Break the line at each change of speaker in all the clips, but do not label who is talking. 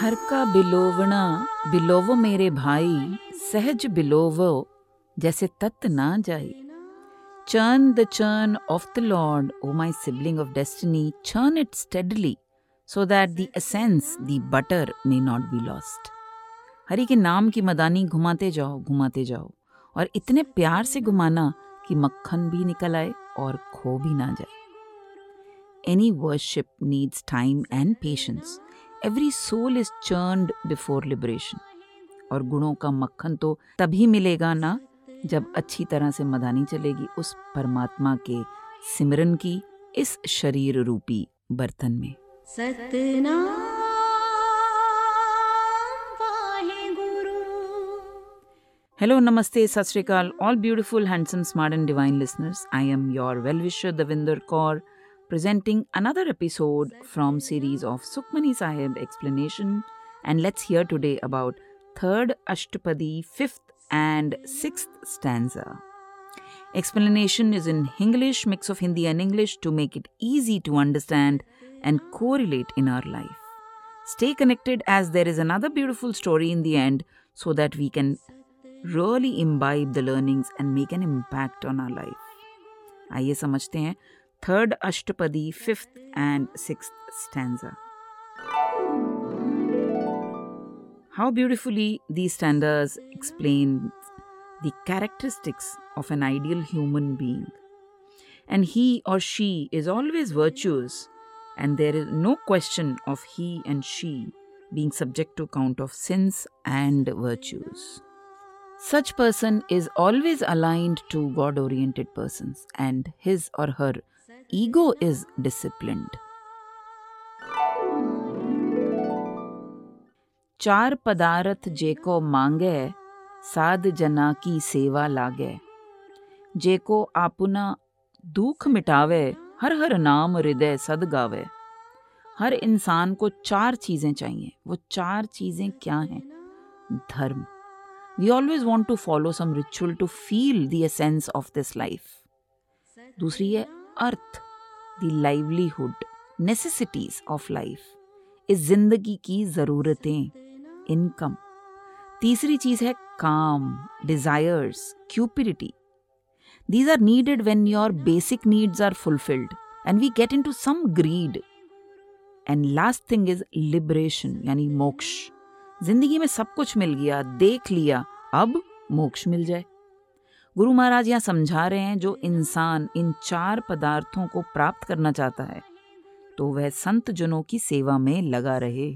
हर का बिलोवना, बिलोवो मेरे भाई, सहज बिलोवो, जैसे तत् ना जाए। Churn the churn of the Lord, O my sibling of destiny, churn it steadily, so that the essence the butter, may not be lost. Hari के नाम की मदानी, घुमाते जाओ घुमाते जाओ। और इतने प्यार से घुमाना कि मक्खन भी निकल आए और खो भी ना जाए। Any worship needs time and patience every soul is churned before liberation और गुणों का मक्खन तो तभी मिलेगा ना जब अच्छी तरह से मदानी चलेगी उस परमात्मा के सिमरन की इस शरीर रूपी बर्तन में।
Satnam.
Hello, Namaste, Sat all beautiful, handsome, smart, and divine listeners. I am your well-wisher, Davinder Kaur, presenting another episode from series of Sukhmani Sahib explanation. And let's hear today about third Ashtapadi, fifth and sixth stanza. Explanation is in English, mix of Hindi and English to make it easy to understand and correlate in our life. Stay connected as there is another beautiful story in the end so that we can really imbibe the learnings and make an impact on our life. आइए समझते हैं third ashtapadi fifth and six stanza How beautifully these stanzas explain the characteristics of an ideal human being. And he or she is always virtuous, and there is no question of he and she being subject to count of sins and virtues. Such person is always aligned to God oriented persons, and his or her ego is disciplined. चार पदार्थ जेको मांगे साध जना की सेवा लागे जेको आपुना दुख मिटावे हर हर नाम हृदय सद गावे हर इंसान को चार चीज़ें चाहिए वो चार चीज़ें क्या हैं धर्म we always want to follow some ritual to feel the essence of this life दूसरी है अर्थ the livelihood necessities of life इस ज़िंदगी की जरूरतें इनकम तीसरी चीज़ है काम desires cupidity these are needed when your basic needs are fulfilled and we get into some greed. And last thing is liberation यानी मोक्ष ज़िंदगी में सब कुछ मिल गया, देख लिया, अब मोक्ष मिल जाए। गुरु महाराज यहाँ समझा रहे हैं, जो इंसान इन चार पदार्थों को प्राप्त करना चाहता है तो वह संत जनों की सेवा में लगा रहे।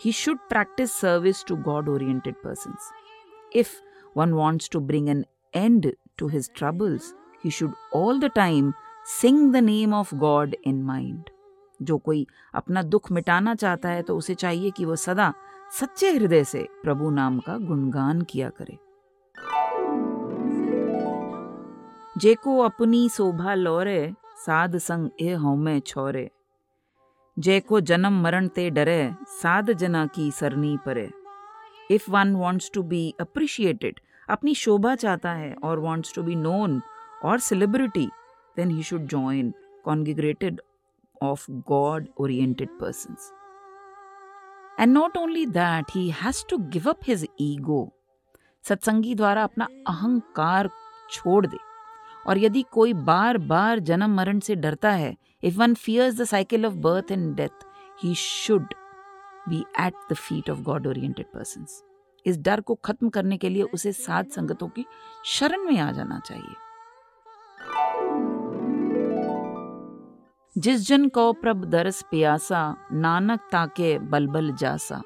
He should practise service to God oriented person if one wants to bring an end to his troubles he should all the time sing the name of God in mind जो कोई अपना दुख मिटाना चाहता है तो उसे चाहिए कि वह सदा सच्चे हृदय से प्रभु नाम का गुणगान किया करे। जेको अपनी शोभा लौरे, साध संग ए हौमे छोरे। जैको जन्म मरण ते डरे, साध जना की सरनी परे। If one wants to be appreciated अपनी शोभा चाहता है और वॉन्ट्स टू बी नोन और celebrity then he should join congregated of God oriented persons and not only that he has to give up his ego सत्संगी द्वारा अपना अहंकार छोड़ दे। और यदि कोई बार बार जन्म मरण से डरता है if one fears the cycle of birth and death he should be at the feet of God oriented person इस डर को खत्म करने के लिए उसे सात संगतों की शरण में आ जाना चाहिए। जिस जन को प्रभ दरस प्यासा नानक ताके बलबल जासा।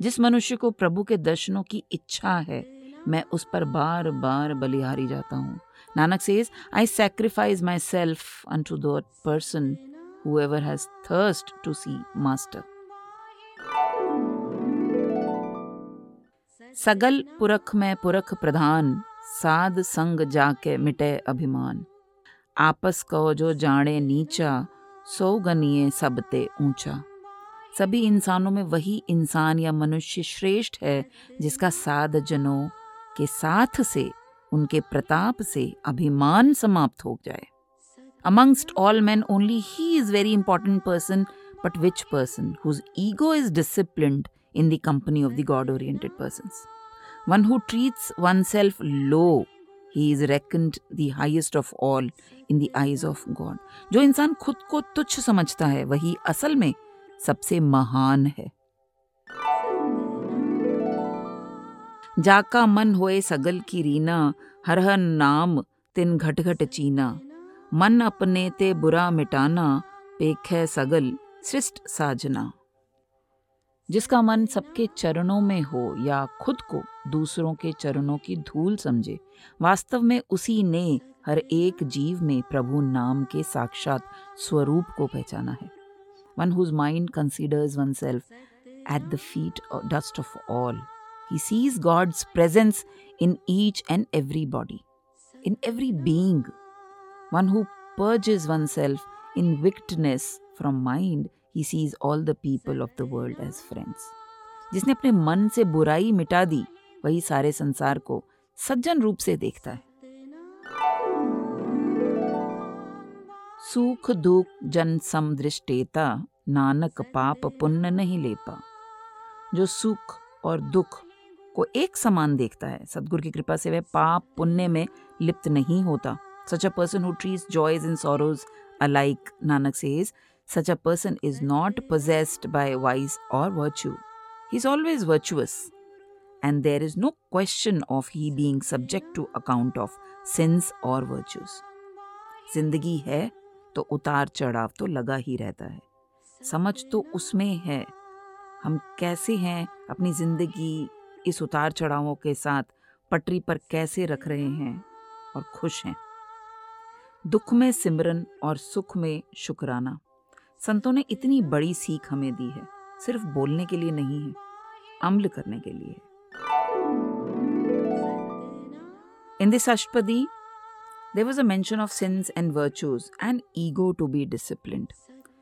जिस मनुष्य को प्रभु के दर्शनों की इच्छा है मैं उस पर बार बार बलिहारी जाता हूँ। Nanak says, I sacrifice myself unto that person, whoever has thirst to see Master. सगल पुरख में पुरख प्रधान साध संग जाके मिटे अभिमान। आपस कहो जो जाने नीचा सोगनिये सब ते ऊँचा। सभी इंसानों में वही इंसान या मनुष्य श्रेष्ठ है, जिसका साध जनों के साथ से, उनके प्रताप से अभिमान समाप्त हो जाए। Amongst all man only he is very important person but which person whose ego is discipline in the company of the God oriented person one who treats one self low he is reckoned the highest of all in the eyes of god. जो इंसान खुद को तुच्छ समझता है, वही असल में सबसे महान है। जाका मन होए सगल की रीना, हर हर नाम तिन घट घट चीना। मन अपने ते बुरा मिटाना, पेख है सगल सृष्ट साजना। जिसका मन सबके चरणों में हो या खुद को दूसरों के चरणों की धूल समझे वास्तव में उसी ने हर एक जीव में प्रभु नाम के साक्षात स्वरूप को पहचाना है one whose mind considers one self at the feet dust of all He sees God's presence in each and every body, in every being. One who purges oneself in wickedness from mind, he sees all the people of the world as friends. जिसने अपने मन से बुराई मिटा दी, वही सारे संसार को सज्जन रूप से देखता है। सुख, दुख, जन समदृष्टेता नानक, पाप, पुण्य नहीं लेपा। जो सुख और दुख को एक समान देखता है, सदगुरु की कृपा से वह पाप, पुण्य में लिप्त नहीं होता। Such a person who treats joys in sorrows alike Nanak says such a person is not possessed by vice or virtue. He is always virtuous, and there is no question of he being subject to account of sins or virtues. ज़िंदगी है तो उतार चढ़ाव तो लगा ही रहता है समझ तो उसमें है हम कैसे हैं अपनी ज़िंदगी इस उतार चढ़ावों के साथ पटरी पर कैसे रख रहे हैं और खुश हैं दुख में सिमरन और सुख में शुक्राना संतों ने इतनी बड़ी सीख हमें दी है, सिर्फ़ बोलने के लिए नहीं है, अमल करने के लिए in this ashtapadi there was a mention of sins and virtues and ego to be discipline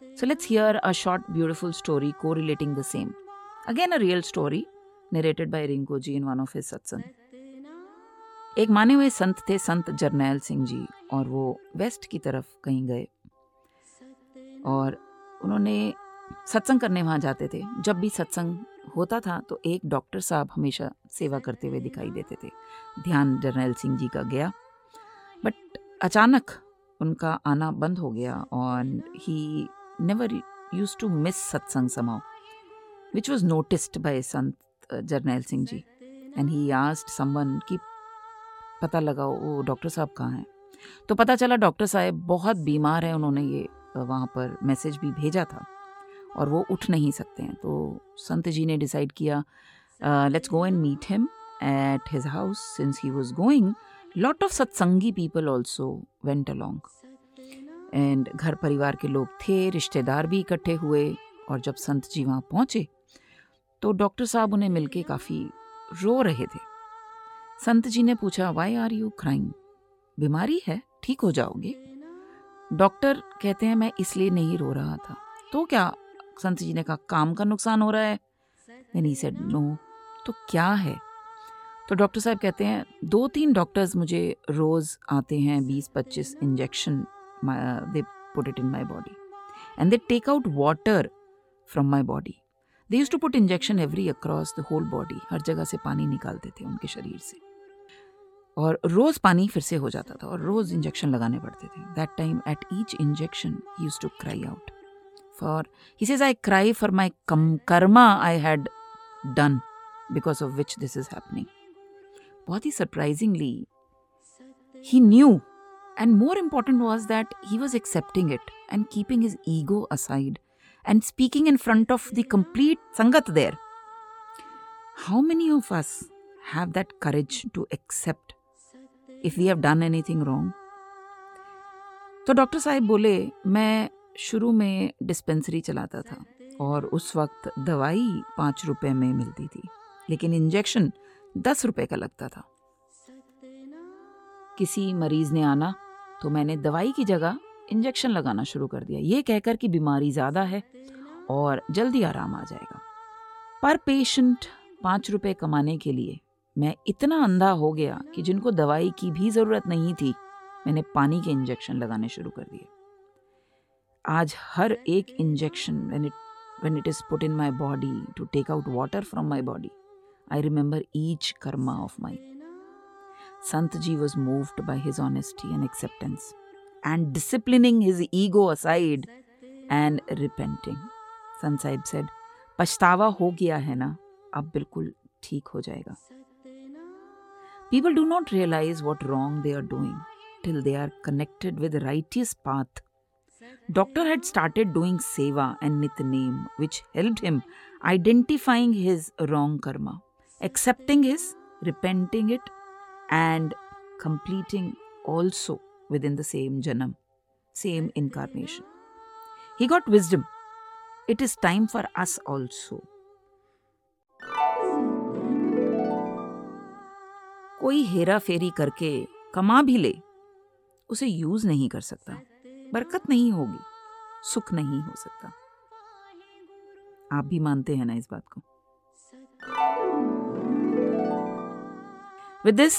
so let's hear a short beautiful story को relating the same again a real story narrated by Rinku ji in one of his satsang एक माने हुए संत थे संत जरनैल सिंह जी, और वो waste की तरफ़ कहीं गए। और उन्होंने सत्संग करने वहाँ जाते थे। जब भी सत्संग होता था तो एक डॉक्टर साहब हमेशा सेवा करते हुए दिखाई देते थे। ध्यान जरनैल सिंह जी का गया। बट अचानक उनका आना बंद हो गया और he never use to miss satsang समाओ which was noticed by Sant Jarnail Singh ji. And he asked someone कि पता लगाओ वो डॉक्टर साहब कहाँ हैं? तो पता चला डॉक्टर साहब बहुत बीमार हैं, उन्होंने ये वहाँ पर मैसेज भी भेजा था और वो उठ नहीं सकते हैं। तो संत जी ने डिसाइड किया let's go and meet him at his house since he was going lot of satsangi people also went along and घर परिवार के लोग थे, रिश्तेदार भी इकट्ठे हुए और जब संत जी वहाँ पहुँचे तो डॉक्टर साहब उन्हें मिलके काफ़ी रो रहे थे। संत जी ने पूछा वाई आर यू क्राइम बीमारी है? ठीक हो जाओगे? डॉक्टर कहते हैं, मैं इसलिए नहीं रो रहा था। तो क्या संत जी ने कहा, काम का नुकसान हो रहा है? नहीं सेड नो तो क्या है? तो डॉक्टर साहब कहते हैं, दो तीन डॉक्टर्स मुझे रोज़ आते हैं, बीस, पच्चीस injection they put it in my body and they take out water from my body they use to put injection every across the whole body हर जगह से पानी निकालते थे उनके शरीर से। और रोज पानी फिर से हो जाता था और रोज इंजेक्शन लगाने पड़ते थे that time at each injection use to cry out for he says I cry for my come karma I had done because of which this is happening बहुत ही surprisingly he knew and more important was that he was accepting it and keeping his ego aside and speaking in front of the complete sangat there. How many of us have that courage to accept if we have done anything wrong तो doctor साहब बोले, मैं शुरू में dispensary चलाता था और उस वक्त दवाई पाँच रुपए में मिलती थी, लेकिन इंजेक्शन दस रुपए का लगता था। किसी मरीज़ ने आना तो मैंने दवाई की जगह इंजेक्शन लगाना शुरू कर दिया। ये कहकर कि बीमारी ज़्यादा है और जल्दी आराम आ जाएगा। पर पेशेंट पाँच रुपए कमाने के लिए मैं इतना अंधा हो गया कि जिनको दवाई की भी ज़रूरत नहीं थी, मैंने पानी के इंजेक्शन लगाने शुरू कर दिए। आज हर एक injection when it when it is put in my body to take out water from my body I remember each karma of my Sant ji was moved by his honesty and acceptance and disciplining his ego aside and repenting Sant Sahib said पछतावा हो गया है ना अब बिल्कुल ठीक हो जाएगा People do not realize what wrong they are doing till they are connected with the righteous path. Doctor had started doing seva and nitnem, which helped him identifying his wrong karma, accepting his, repenting it, and completing also within the same janam, same incarnation. He got wisdom. It is time for us also कोई हेरा फेरी करके कमा भी ले, उसे use नहीं कर सकता। बरकत नहीं होगी, सुख नहीं हो सकता। आप भी मानते हैं ना इस बात को। With this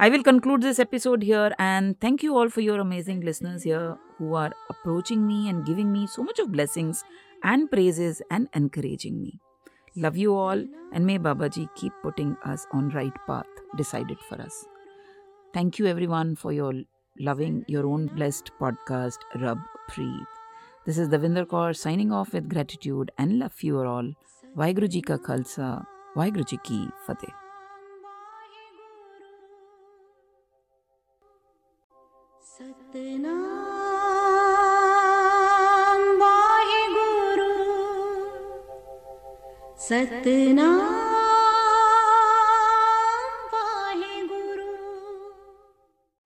I will conclude this episode here and thank you all for your amazing listeners here who are approaching me and giving me so much of blessings and praises and encouraging me Love you all and may Babaji keep putting us on right path. decided for us. Thank you, everyone, for your loving your own blessed podcast, Rub Preet. This is Davinder Kaur signing off with gratitude and love you all. Vaheguru Ji ka Khalsa, Vaheguru Ji ki Fateh.
Satnam Waheguru Satnam